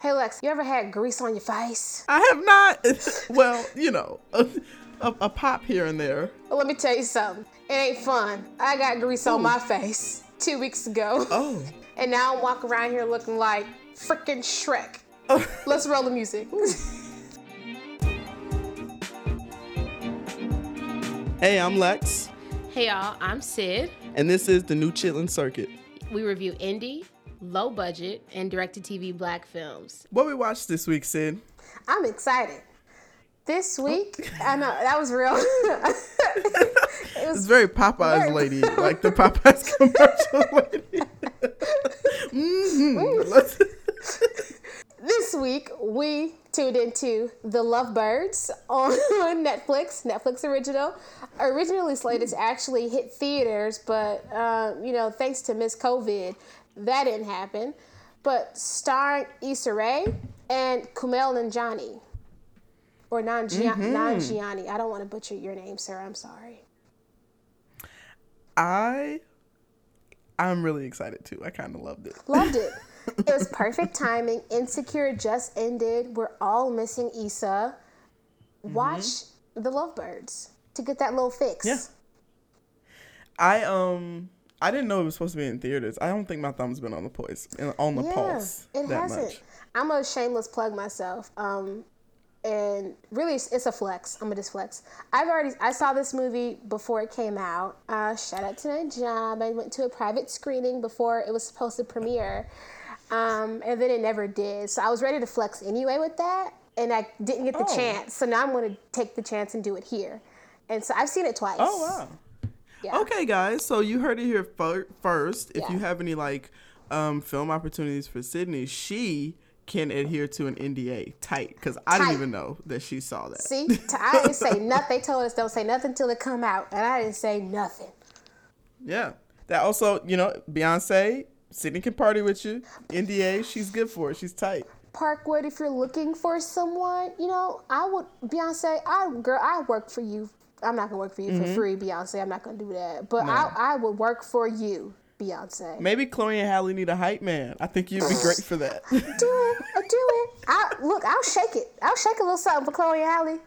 Hey Lex, you ever had grease on your face? I have not. well, you know, a, a, a pop here and there. Let me tell you something. It ain't fun. I got grease on my face two weeks ago. Oh. And now I'm walking around here looking like freaking Shrek. Let's roll the music. Hey, I'm Lex, Hey y'all, I'm Syd. and this is the new Chitlin Circuit. We review indie, low budget, and direct to TV black films. What we watched this week, Syd? I'm excited. This week, I know that was real. it It's was very Popeyes Very- lady, like the Popeyes commercial lady. Mhm. Let's- this week we tuned into The Lovebirds on Netflix, Netflix original. Originally slated to actually hit theaters, but um, you know, thanks to Miss COVID, that didn't happen. But starring Issa Rae and Kumail Nanjiani, or Nanjiani. Nanjiani. I don't want to butcher your name, sir. I'm sorry. I, I'm really excited too. I kind of loved it. Loved it. It was perfect timing. Insecure just ended. We're all missing Issa. Watch The Lovebirds to get that little fix. Yeah. I um, I didn't know it was supposed to be in theaters. I don't think my thumb's been on the pulse, on the Yeah, pulse it that hasn't. much. I'm a shameless plug myself. Um, and really, it's, it's a flex. I'm gonna just flex. I've already I saw this movie before it came out. Uh, shout out to my job. I went to a private screening before it was supposed to premiere, um, and then it never did. So I was ready to flex anyway with that, and I didn't get the Oh. chance. So now I'm gonna take the chance and do it here. And so I've seen it twice. Oh wow. Yeah. Okay, guys. So you heard it here fir- first. If Yeah. you have any like um, film opportunities for Sydney, she can adhere to an NDA tight because I didn't even know that she saw that. See, I didn't say nothing. They told us don't say nothing till it come out, and I didn't say nothing. Yeah. That also, you know, Beyonce, Sydney can party with you. NDA, she's good for it. She's tight. Parkwood, if you're looking for someone, you know, I would Beyonce. I girl, I work for you. I'm not gonna work for you Mm-hmm. for free, Beyonce. I'm not gonna do that. But I, I would work for you, Beyonce. Maybe Chloe and Halle need a hype man. I think you'd be great for that. Do it, I do it. I look. I'll shake it. I'll shake a little something for Chloe and Halle.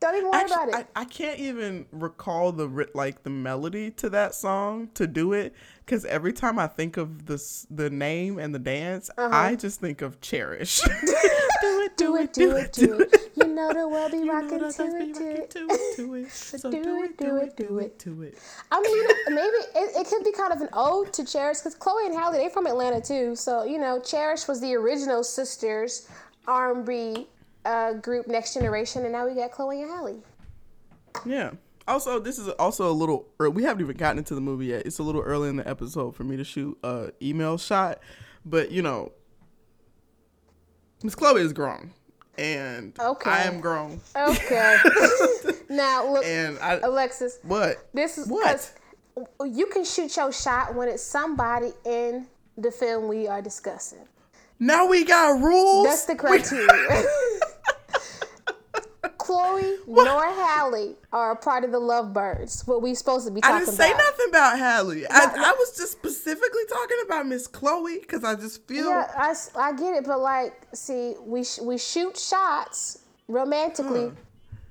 Don't even worry Actually, about it. I, I can't even recall the like the melody to that song to do it because every time I think of this the name and the dance, I just think of Cherish. do it, do it, do it, do it. You know the world be rocking to it, to it. to it. So Do it, do it, do it. to it. I mean, maybe it, it could be kind of an ode to Cherish because Chloe and Halle, they from Atlanta too. So you know, Cherish was the original sisters R&B uh, group, Next Generation, and now we got Chloe and Halle. Yeah. Also, this is also a little. We haven't even gotten into the movie yet. It's a little early in the episode for me to shoot a email shot, but you know, Miss Chloe is grown, and Okay. I am grown, Okay. now look, and I. Alexis, What? this is What? You can shoot your shot when it's somebody in the film we are discussing. Now we got rules. That's the criteria. Chloe nor Halle are a part of the Lovebirds. What we supposed to be talking about. I didn't say about. nothing about Halle. I, I was just specifically talking about Miss Chloe because I just feel. Yeah, I get it, but like, see, we sh- we shoot shots romantically hmm.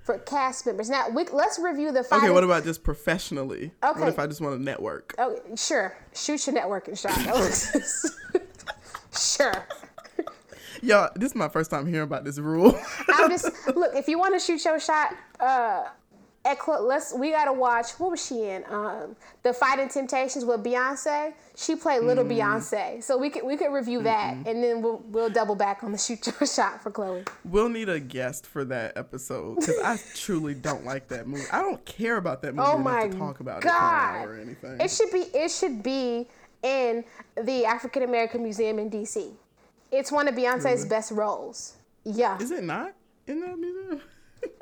for cast members. Now, we, let's review the five. Okay, what about just professionally? Okay. What if I just want to network? Oh, sure. Shoot your networking shot. Sure. Yo, this is my first time hearing about this rule. I'm just look. If you want to shoot your shot, uh, at Cl- let's we gotta watch. What was she in? Um, the Fighting Temptations with Beyonce. She played Little Mm. Beyonce. So we could we could review that, and then we'll we'll double back on the shoot your shot for Chloe. We'll need a guest for that episode because I truly don't like that movie. I don't care about that movie Oh my to talk about it God! hour or anything. It should be it should be in the African American Museum in DC. It's one of Beyonce's best roles. Yeah. Is it not in that museum?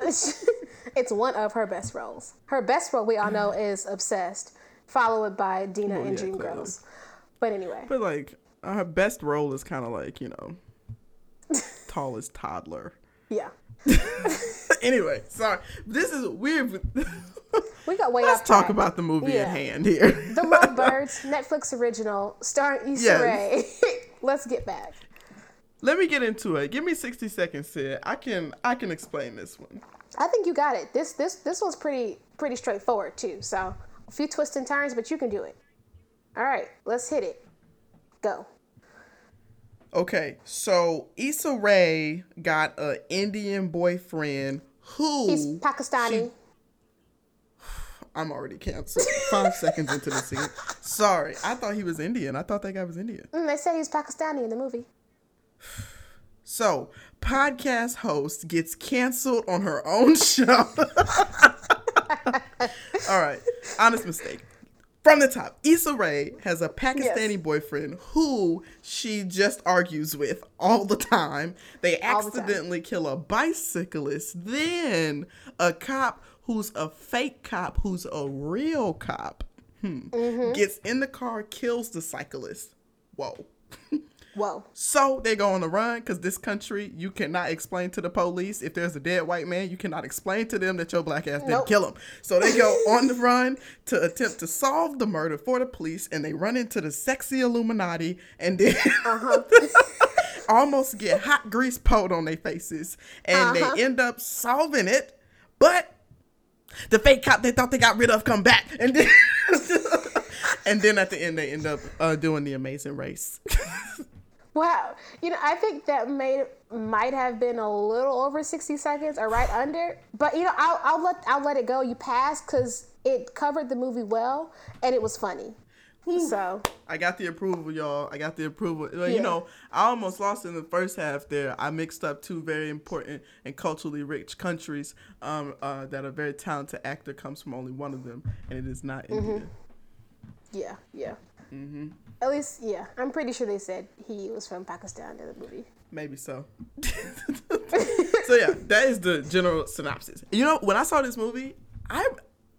it's one of her best roles. Her best role, we all know, is Obsessed, followed by Dina oh, and yeah, Dreamgirls. But anyway, But like, her best role is kind of like you know, tallest toddler. yeah. anyway, sorry. This is weird. We got way Let's off talk track. about the movie Yeah. at hand here. The Lovebirds, Netflix original, starring Issa Yes. Rae. Let's get back. Let me get into it. Give me sixty seconds, Syd. I can I can explain this one. I think you got it. This this this one's pretty pretty straightforward too. So a few twists and turns, but you can do it. All right, let's hit it. Go. Okay, so Issa Rae got a Indian boyfriend who He's Pakistani. I'm already canceled. Five seconds into the scene. Sorry, I thought he was Indian. I thought that guy was Indian. Mm, they say he's Pakistani in the movie. So, podcast host gets canceled on her own show. All right, honest mistake. From the top, Issa Rae has a Pakistani Yes. boyfriend who she just argues with all the time. They All the time. accidentally kill a bicyclist, then a cop who's a fake cop, who's a real cop, hmm, Mm-hmm. gets in the car, kills the cyclist. Whoa. Whoa. So they go on the run because this country, you cannot explain to the police if there's a dead white man. You cannot explain to them that your black ass didn't kill him. So they go on the run to attempt to solve the murder for the police, and they run into the sexy Illuminati, and then Uh-huh. almost get hot grease poured on their faces, and Uh-huh. they end up solving it, but the fake cop they thought they got rid of come back, and then. And then at the end, they end up uh, doing the amazing race. Wow. You know, I think that made might have been a little over 60 seconds or right under. But you know, I'll, I'll let I'll let it go. You passed because it covered the movie well and it was funny. So I got the approval, y'all. I got the approval. Well, Yeah. You know, I almost lost in the first half there. I mixed up two very important and culturally rich countries um, uh, that a very talented actor comes from only one of them, and it is not Mm-hmm. India. yeah, yeah. Mm-hmm. At least, yeah. I'm pretty sure they said he was from Pakistan in the movie. Maybe so. so yeah, that is the general synopsis. You know, when I saw this movie, I'm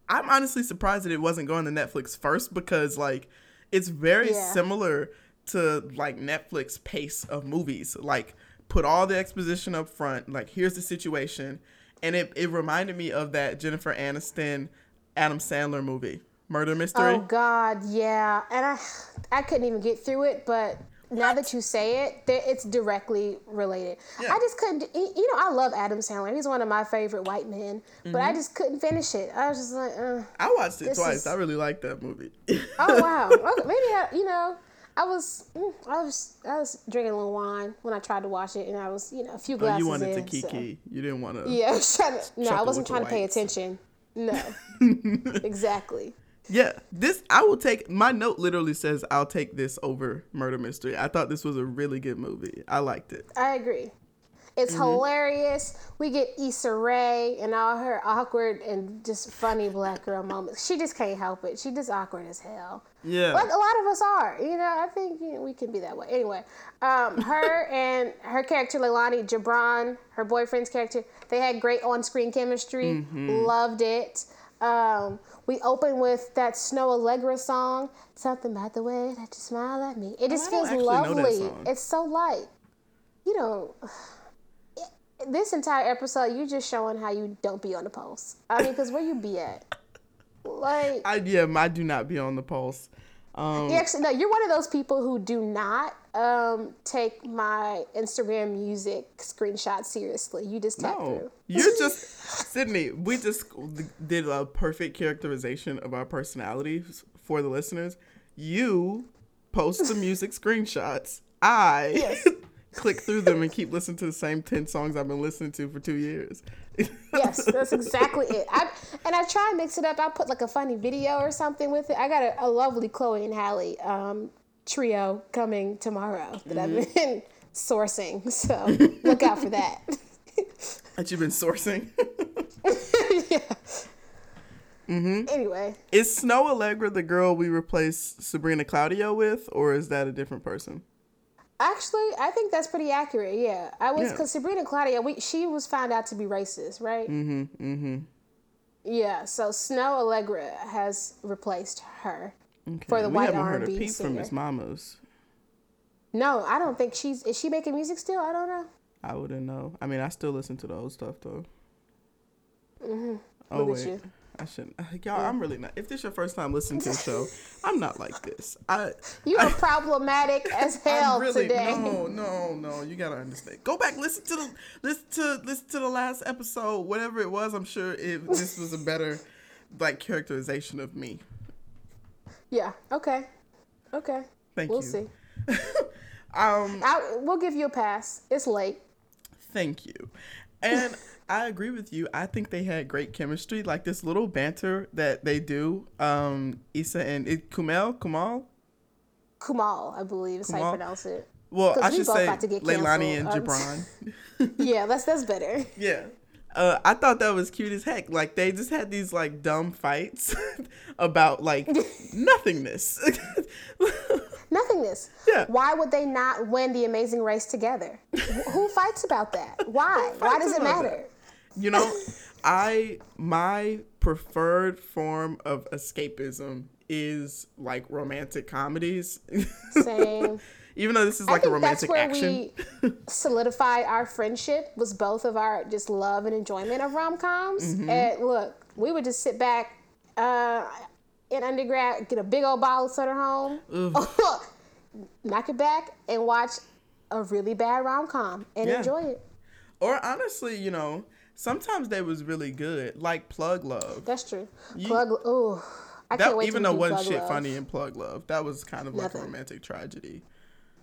I'm honestly surprised that it wasn't going to Netflix first because like it's very Yeah. similar to like Netflix pace of movies. Like put all the exposition up front, like here's the situation. And it, it reminded me of that Jennifer Aniston Adam Sandler movie, Murder Mystery. Oh God, yeah. And I, I couldn't even get through it. But now that you say it, it's directly related. Yeah. I just couldn't. You know, I love Adam Sandler. He's one of my favorite white men. But Mm-hmm. I just couldn't finish it. I was just like, uh. I watched it twice. is- I really liked that movie. oh wow. Okay, maybe I, you know. I was, mm, I was, I was drinking a little wine when I tried to watch it, and I was, you know, a few Oh, glasses you wanted in. to so- You didn't want to. Yeah, I to. No, I wasn't trying to pay attention. No, exactly. Yeah, this I will take. My note literally says I'll take this over Murder Mystery. I thought this was a really good movie. I liked it. I agree. It's Mm-hmm. hilarious. We get Issa Rae and all her awkward and just funny black girl moments. She just can't help it. She just awkward as hell. Yeah. Like a lot of us are. You know, I think you know, we can be that way. Anyway, um, her and her character Leilani Jibran, her boyfriend's character, they had great on-screen chemistry. Mm-hmm. Loved it. Um, we open with that Snoh Aalegra song, something about the way that you smile at me. It just Oh, feels actually know that lovely. It's so light. You know, this entire episode, you're just showing how you don't be on the pulse. I mean, because where you be at? Like, I yeah, I do not be on the pulse. Um, you actually, no, you're one of those people who do not um, take my Instagram music screenshot seriously. You just tap no, through. you're just Sydney. We just did a perfect characterization of our personalities for the listeners. You post the music screenshots. I Yes. click through them and keep listening to the same ten songs I've been listening to for two years. Yes, that's exactly it. I, and I try and mix it up. I put like a funny video or something with it. I got a, a lovely Chloe and Halle um, trio coming tomorrow that I've been sourcing. So look out for that. that you've been sourcing. yeah. Mm-hmm. Anyway, Is Snoh Aalegra the girl we replaced Sabrina Claudio with, or is that a different person? actually, I think that's pretty accurate. Yeah, I was Yeah. because Sabrina Claudia, we she was found out to be racist, right? Mm-hmm. Mm-hmm. Yeah. So Snoh Aalegra has replaced her for the we white haven't R heard a peep from singer. Miss Mamas. No, I don't think she's. Is she making music still? I don't know. I wouldn't know. I mean, I still listen to the old stuff though. Oh Mm-hmm. Look at wait, you. I shouldn't. Y'all, I'm really not. If this your first time listening to the show, I'm not like this. I You are problematic as hell I'm really today. no, no, no. You gotta understand. Go back, listen to the listen to listen to the last episode, whatever it was. I'm sure if this was a better like characterization of me. Yeah. Okay. Okay. Thank you. we'll you. see. Um, I, we'll give you a pass. It's late. thank you. And I agree with you. I think they had great chemistry. Like this little banter that they do. Um, Issa and it, Kumail, Kumal. Kumal, I believe is how you pronounce it. Well, I we should both say to get Leilani and. Jibran. Yeah, that's that's better. Yeah. Uh, I thought that was cute as heck. Like they just had these like dumb fights about like nothingness. Nothingness. Yeah. Why would they not win the amazing race together? Who fights about that? Why? Why does it matter? that? you know, I my preferred form of escapism is like romantic comedies. Same. Even though this is like a think that's where action. we solidified our friendship was both of our just love and enjoyment of rom coms. Mm-hmm. And look, we would just sit back uh, in undergrad, get a big old bottle of Sutter Home, knock it back, and watch a really bad rom com and Yeah. enjoy it. Or honestly, you know, sometimes they was really good, like Plug Love. That's true. Plug. Ooh, I That can't wait even to though wasn't shit Love. funny in Plug Love, that was kind of like a romantic tragedy.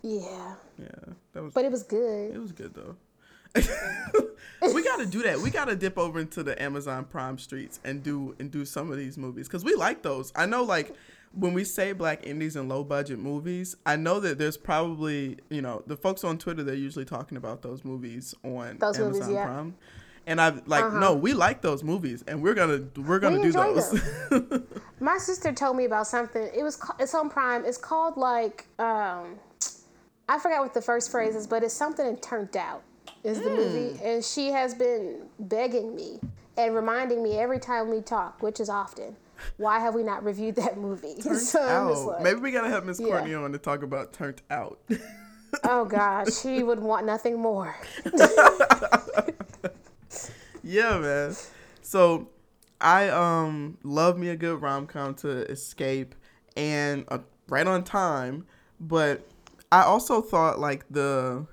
Yeah, Yeah, that was. but it was good. It was good though. we got to do that. We got to dip over into the Amazon Prime streets and do and do some of these movies because we like those. I know, like when we say black indies and low budget movies, I know that there's probably you know the folks on Twitter they're usually talking about those movies on Those Amazon movies, yeah. Uh-huh. Prime. And I am like no, we like those movies, and we're gonna we're gonna We do those. My sister told me about something. It was it's on Prime. It's called like um, I forgot what the first phrase is, but it's something and turned out is the Hmm. movie, and she has been begging me and reminding me every time we talk, which is often. Why have we not reviewed that movie? so Out. like, Maybe we gotta have Miss Yeah. Courtney on to talk about Turned Out. oh gosh, she would want nothing more. Yeah, man. So I um love me a good rom com to escape and uh, right on time, but I also thought like the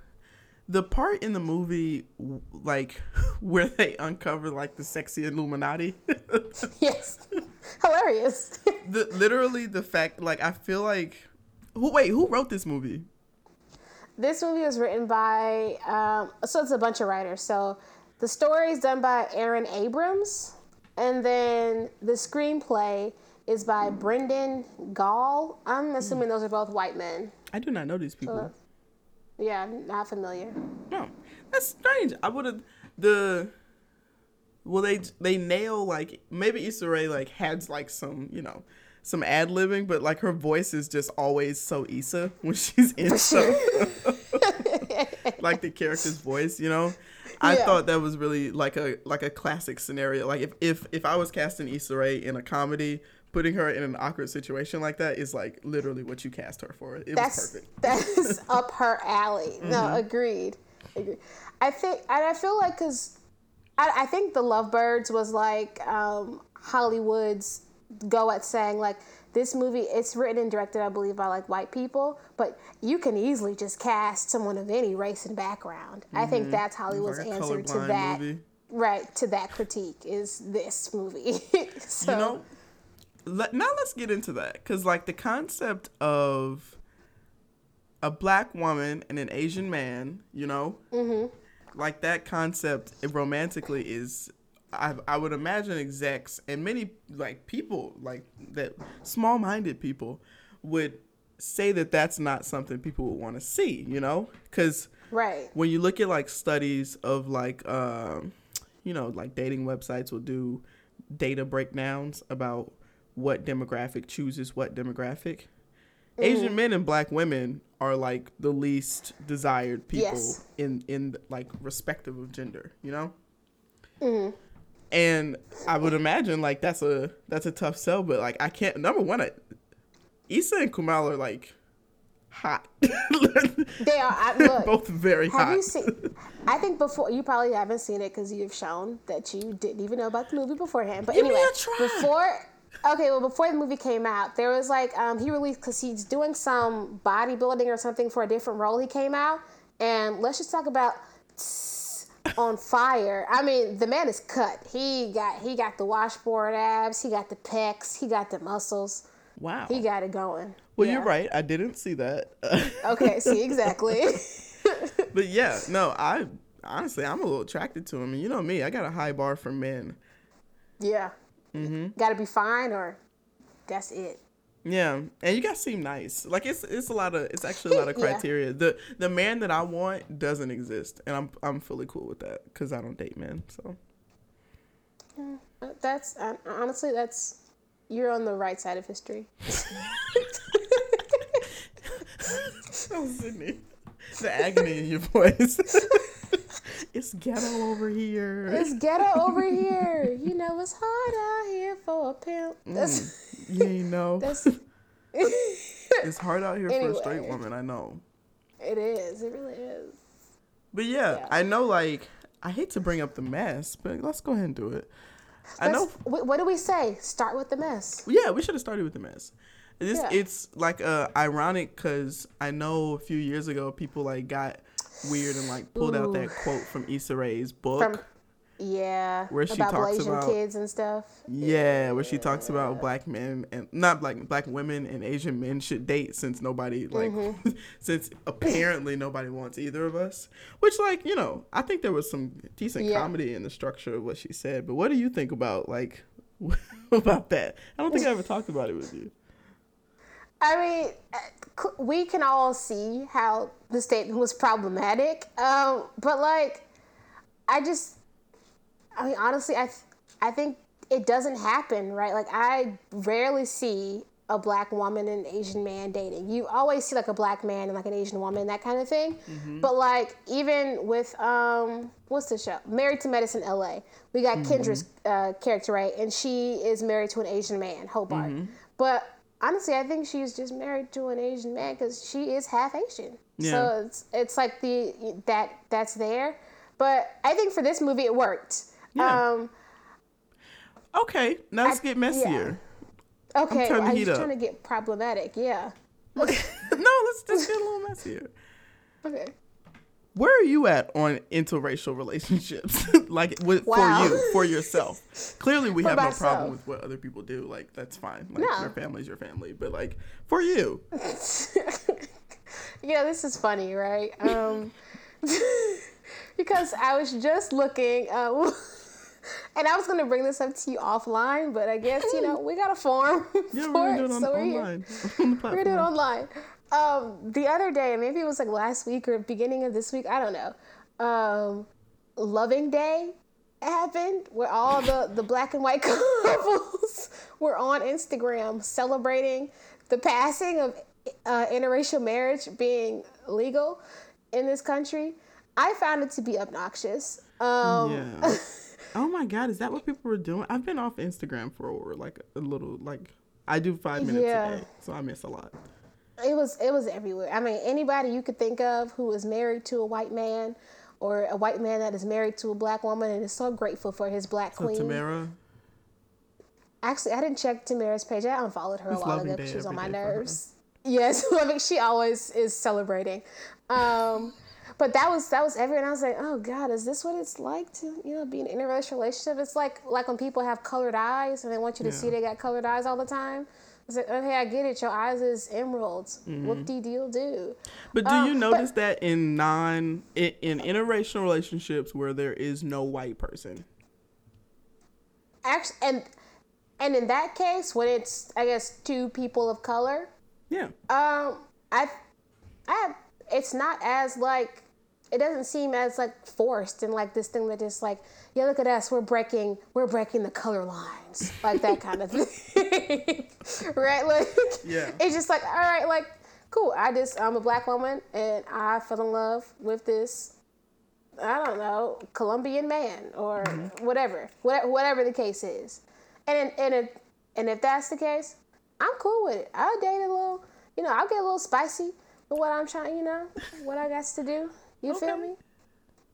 the part in the movie like where they uncover like the sexy Illuminati. yes, hilarious. the literally the fact like I feel like who wait, who wrote this movie? This movie was written by, um, so it's a bunch of writers. So the story is done by Aaron Abrams, and then the screenplay is by Brendan Gall. I'm assuming those are both white men. I do not know these people. Yeah, not familiar. No, that's strange. I would have the. Well, they they nail like maybe Issa Rae like had like some you know some ad libbing, but like her voice is just always so Issa when she's in stuff. like the character's voice, you know. I Yeah. thought that was really like a like a classic scenario. Like if if if I was casting Issa Rae in a comedy, putting her in an awkward situation like that is like literally what you cast her for. It was perfect. that's up her alley. No, agreed. agreed. I think, and I feel like because I, I think the Lovebirds was like um, Hollywood's go at saying like this movie. It's written and directed, I believe, by like white people, but you can easily just cast someone of any race and background. I think that's Hollywood's Like answer to that. movie. Right to that critique is this movie. so you know let, now let's get into that because like the concept of a black woman and an asian man you know mm-hmm. like that concept romantically is I, I would imagine execs and many like people like that small-minded people would say that that's not something people would want to see you know because right. when you look at like studies of like um you know like dating websites will do data breakdowns about what demographic chooses what demographic mm. asian men and black women are like the least desired people Yes. in in like respective of gender you know mm-hmm. and i would imagine like that's a that's a tough sell but like i can't number one I, Issa and Kumal are like hot. They are. I, look, both very have hot. you seen? I think before you probably haven't seen it because you've shown that you didn't even know about the movie beforehand. But Give anyway, before. Okay, well, before the movie came out, there was like um, he released because he's doing some bodybuilding or something for a different role. He came out, and let's just talk about on fire. I mean, the man is cut. He got he got the washboard abs. He got the pecs. He got the muscles. wow. He got it going. well, Yeah. you're right. I didn't see that. Okay, see exactly. but yeah, no, I honestly I'm a little attracted to him. And you know me, I got a high bar for men. yeah. Mm-hmm. Got to be fine, or that's it. Yeah, and you guys seem nice. Like it's it's a lot of it's actually a lot of Yeah. criteria. The the man that I want doesn't exist, and I'm I'm fully cool with that because I don't date men. So That's uh, honestly, that's you're on the right side of history. oh, Sydney, the agony in your voice. It's ghetto over here. It's ghetto over here. You know, it's hard out here for a pimp. That's you ain't know. that's. It's hard out here for a straight woman. I know. it is. It really is. But yeah, Yeah. I know. Like I hate to bring up the mess, but let's go ahead and do it. I know. Let's- wh- What do we say? Start with the mess. Yeah, we should have started with the mess. This Yeah. it's like uh ironic because I know a few years ago people like got weird and like pulled out that quote from Issa Rae's book. From yeah, Where she about talks Blasian about- kids and stuff. yeah, where she talks about black men and not black black women and Asian men should date since nobody like Mm-hmm. since apparently nobody wants either of us. Which like you know I think there was some decent Yeah. comedy in the structure of what she said. But what do you think about like about that? I don't think I ever talked about it with you. I mean, uh, we can all see how the statement was problematic. Um, but like, I just, I mean, honestly, I, th- I think it doesn't happen, right? Like, I rarely see a black woman and an Asian man dating. You always see like a black man and like an Asian woman, that kind of thing. But like, even with um, what's the show? Married to Medicine, L.A. We got Kendra's uh, character, right? And she is married to an Asian man, Hobart. But honestly, I think she's just married to an Asian man because she is half Asian. Yeah. So it's it's like the that that's there. But I think for this movie it worked. Yeah. Um, Okay, now let's I- get messier. okay, turning well, I the was heat up. trying to get problematic. Yeah. no, let's just get a little messier. Okay. Where are you at on interracial relationships? like with, Wow. for you, for yourself. Clearly, we For have no myself. problem with what other people do. Like that's fine. Like No. your family's your family. But like for you, yeah, this is funny, right? Um, because I was just looking, uh, and I was gonna bring this up to you offline, but I guess you know we got a form yeah, for we're it, it on, so we're online We're gonna do it online. Um, the other day, maybe it was like last week or beginning of this week, I don't know. Um, Loving Day happened where all the, the black and white couples were on Instagram celebrating the passing of uh, interracial marriage being legal in this country. I found it to be obnoxious. Um, Yeah. oh my god, is that what people were doing? I've been off Instagram for like a little like I do five minutes Yeah. a day, so I miss a lot. It was it was everywhere. I mean, anybody you could think of who is married to a white man, or a white man that is married to a black woman and is so grateful for his black So queen. Tamara, Actually, I didn't check Tamara's page. I unfollowed her a while ago. She was on my every day for her. nerves. Yes, I mean, she always is celebrating. Um, but that was that was everywhere, and I was like, oh God, is this what it's like to you know be in an interracial relationship? It's like like when people have colored eyes and they want you to see they got colored eyes all the time. Okay, I get it. Your eyes is emeralds. Mm-hmm. Whoop de deal do. but do Um, you but- notice that in non in, in interracial relationships where there is no white person, Actually, and and in that case, when it's I guess two people of color, yeah, Um, I, I, it's not as like, it doesn't seem as like forced and like this thing that just like, yeah, look at us, we're breaking, we're breaking the color lines, like that kind of thing, right? Like, Yeah. it's just like, all right, like, cool. I just, I'm a black woman and I fell in love with this. I don't know, Colombian man or mm-hmm. whatever, whatever, whatever the case is, and and it, and if that's the case, I'm cool with it. I'll date a little, you know, I'll get a little spicy with what I'm trying, you know, what I got to do. You feel me?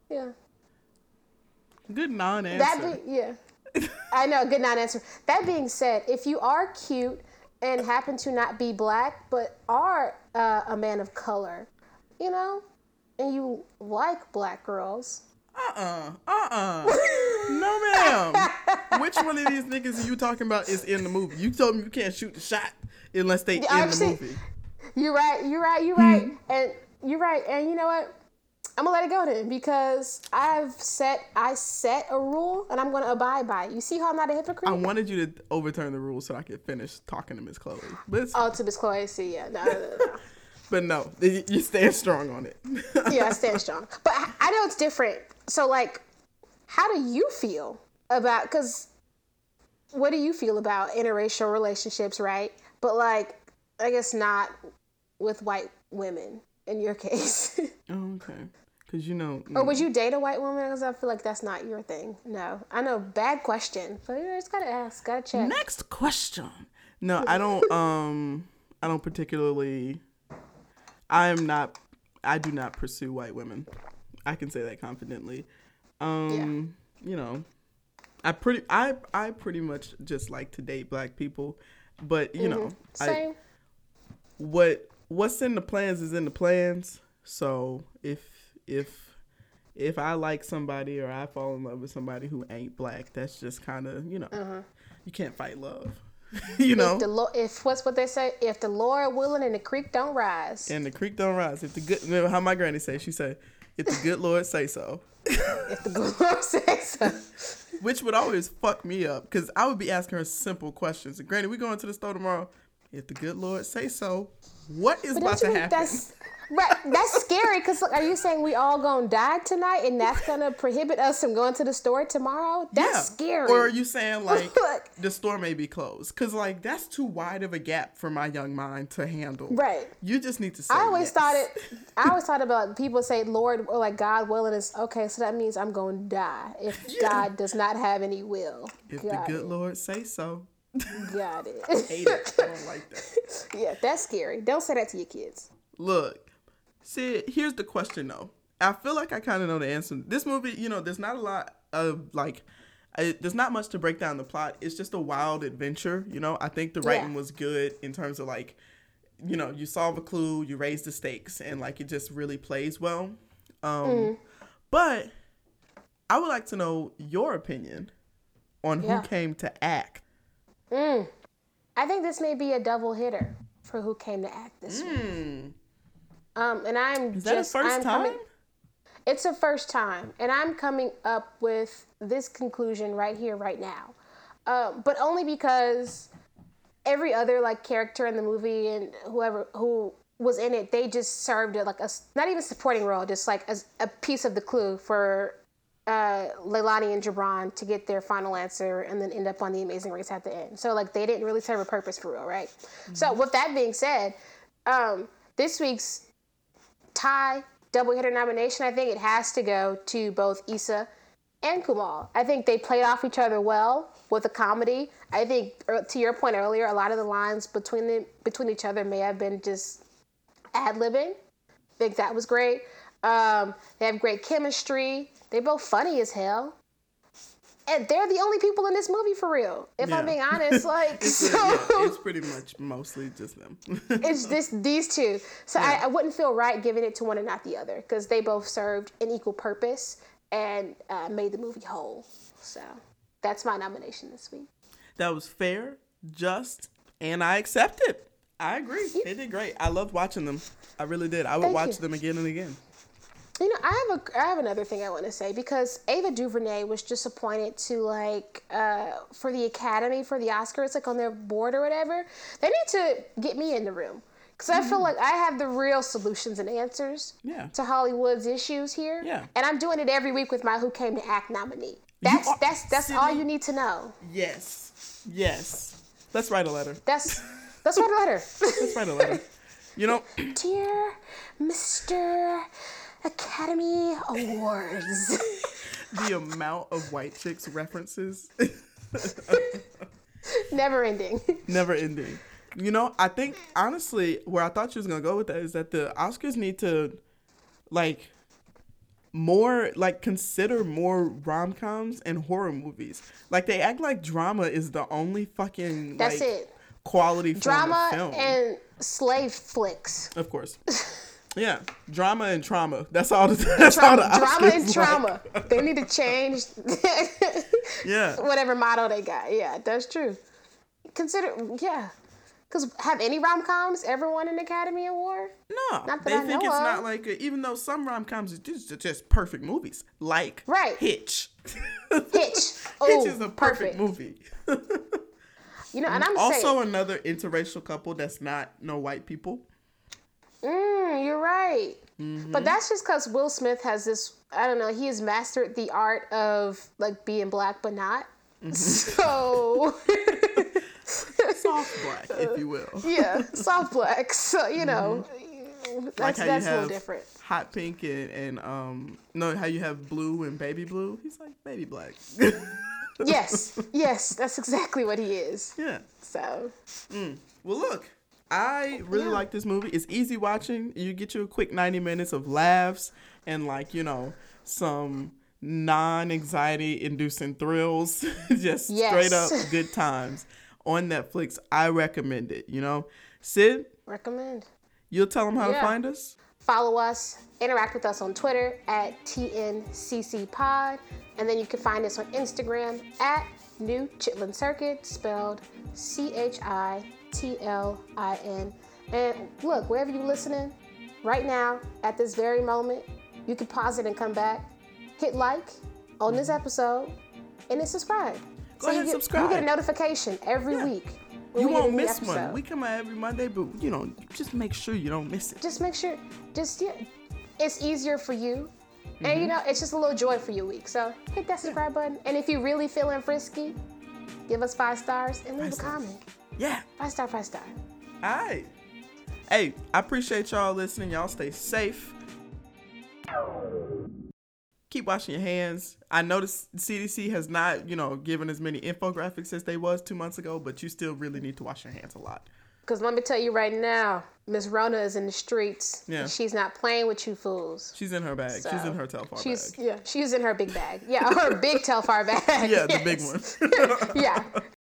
Yeah. Good non That answer. be, yeah. I know, good non answer. That being said, if you are cute and happen to not be black, but are uh, a man of color, you know, and you like black girls, Uh uh-uh, uh. no, ma'am. Which one of these niggas are you talking about is in the movie? You told me you can't shoot the shot unless they in the movie. you're right, you're right, you're Hmm. right, and you're right, and you know what? I'm gonna let it go then because I've set I set a rule and I'm gonna abide by it. You see how I'm not a hypocrite? I wanted you to overturn the rules so I could finish talking to Miss Chloe. But, oh, to Miss Chloe, see, yeah, no, no, no, but no, you you stand strong on it. yeah, I stand strong. But I I know it's different. So, like, how do you feel about? Because what do you feel about interracial relationships, right? But like, I guess not with white women in your case. Oh, okay. Because, you know, or would you date a white woman? Because I feel like that's not your thing. No, I know, bad question, but you just gotta ask, gotta check. Next question. No, I don't. Um, I don't particularly. I am not. I do not pursue white women. I can say that confidently. Um, you know, I pretty. I I pretty much just like to date black people, but you know, I, Same. what what's in the plans is in the plans. So if if if I like somebody or I fall in love with somebody who ain't black, that's just kind of you know, uh-huh. you can't fight love, you know. the Lo- if what's what they say, if the Lord willing and the creek don't rise, and the creek don't rise. If the good, remember how my granny say, she said, "If the good Lord say so," if the good Lord says so. which would always fuck me up because I would be asking her simple questions. Granny, we going to the store tomorrow. If the good Lord say so, what is But about to happen? Right? That's scary. Cause look, are you saying we all gonna die tonight, and that's gonna prohibit us from going to the store tomorrow? That's Yeah. scary. Or are you saying like the store may be closed? Cause like that's too wide of a gap for my young mind to handle. Right. You just need to say. I always yes. thought it. I always thought about people say Lord or like God willing is okay. So that means I'm gonna die if Yeah. God does not have any will. If got the good it. Lord say so. Got it. Hate it. I don't like that. yeah, that's scary. Don't say that to your kids. Look, see, here's the question though. I feel like I kind of know the answer. This movie, you know, there's not a lot of like, I, there's not much to break down the plot. It's just a wild adventure. You know, I think the writing Yeah. was good in terms of like, you know, you solve a clue, you raise the stakes, and like it just really plays well. Um, hmm. But I would like to know your opinion on Yeah. who came to act. Hmm. I think this may be a double hitter for who came to act this week. Hmm. Um, and I'm. Is that just a 1st I'm time? coming. It's a first time, and I'm coming up with this conclusion right here, right now. Um, but only because every other like character in the movie and whoever who was in it, they just served it like a not even supporting role, just like as a piece of the clue for uh, Leilani and Jibran to get their final answer and then end up on the Amazing Race at the end. So like they didn't really serve a purpose for real, right? So with that being said, um, this week's tie double hitter nomination, I think it has to go to both Issa and Kumal. I think they played off each other well with the comedy. I think er, to your point earlier, a lot of the lines between between each other may have been just ad libbing. I think that was great. Um, they have great chemistry. They're both funny as hell. And they're the only people in this movie for real. If I'm being honest, like It's, so yeah, it's pretty much mostly just them. it's this these two. So I, I wouldn't feel right giving it to one and not the other because they both served an equal purpose and uh, made the movie whole. So that's my nomination this week. that was fair, just, and I accept it. I agree. They did great. I loved watching them. I really did. I would Thank watch you. them again and again. You know, I have a I have another thing I want to say because Ava DuVernay was just appointed to like uh, for the Academy for the Oscars, like on their board or whatever. They need to get me in the room because I feel like I have the real solutions and answers Yeah. to Hollywood's issues here. Yeah. and I'm doing it every week with my Who Came to Act nominee. That's are- that's that's all you need to know. Yes. Yes. Let's write a letter. That's that's my letter. Let's write a letter. You know, Dear Mr. Academy Awards. the amount of white chicks references, Never ending. never ending. You know, I think honestly, where I thought she was gonna go with that is that the Oscars need to, like, more like consider more rom coms and horror movies. Like they act like drama is the only fucking That's like, it. quality Drama and slave flicks. of course. Yeah, drama and trauma. That's all. The, that's all the Drama, and Oscars trauma. like. they need to change Yeah. whatever motto they got. Yeah, that's true. Consider, yeah. Because have any rom coms ever won an Academy Award? No, Not that they I think know it's of. not like a, even though some rom coms are just, just perfect movies, like Right. Hitch. Hitch. Hitch Oh, is a oh, perfect, perfect. movie. You know, and mm. I'm also, saying, another interracial couple that's not no white people. Mm, you're right. Mm-hmm. But that's just because Will Smith has this. I don't know. He has mastered the art of like being black, but not. Mm-hmm. So soft black, if you will. yeah, soft black. So you know, that's Mm-hmm. that's you a little different. hot pink and, and um no how you have blue and baby blue. He's like baby black. Yes, yes, that's exactly what he is. yeah. So Well, look, I oh, really Yeah. like this movie. It's easy watching. You get you a quick 90 minutes of laughs and, like, you know, some non anxiety inducing thrills. Just straight up good times on Netflix. I recommend it, you know. Syd, recommend. you'll tell them how Yeah. to find us? Follow us, interact with us on Twitter at TNCCPod, and then you can find us on Instagram at New Chitlin Circuit, spelled C H I T L I N. And look, wherever you're listening, right now, at this very moment, you can pause it and come back, hit like on this episode, and then subscribe. Go you ahead and get, subscribe. You get a notification every Yeah. week. You we won't miss one. We come out every Monday, but, you know, just make sure you don't miss it. just make sure just yeah it's easier for you and Mm-hmm. you know it's just a little joy for your week so hit that subscribe button and if you're really feeling frisky give us five stars and leave a comment Yeah. five star five star All right. Hey, I appreciate y'all listening. Y'all stay safe. Keep washing your hands. I noticed CDC has not, you know, given as many infographics as they was two months ago, but you still really need to wash your hands a lot. because let me tell you right now miss rona is in the streets Yeah. and she's not playing with you fools She's in her bag. She's in her Telfar she's bag. yeah she's in her big bag yeah her big telfar bag Yeah, the big one. yeah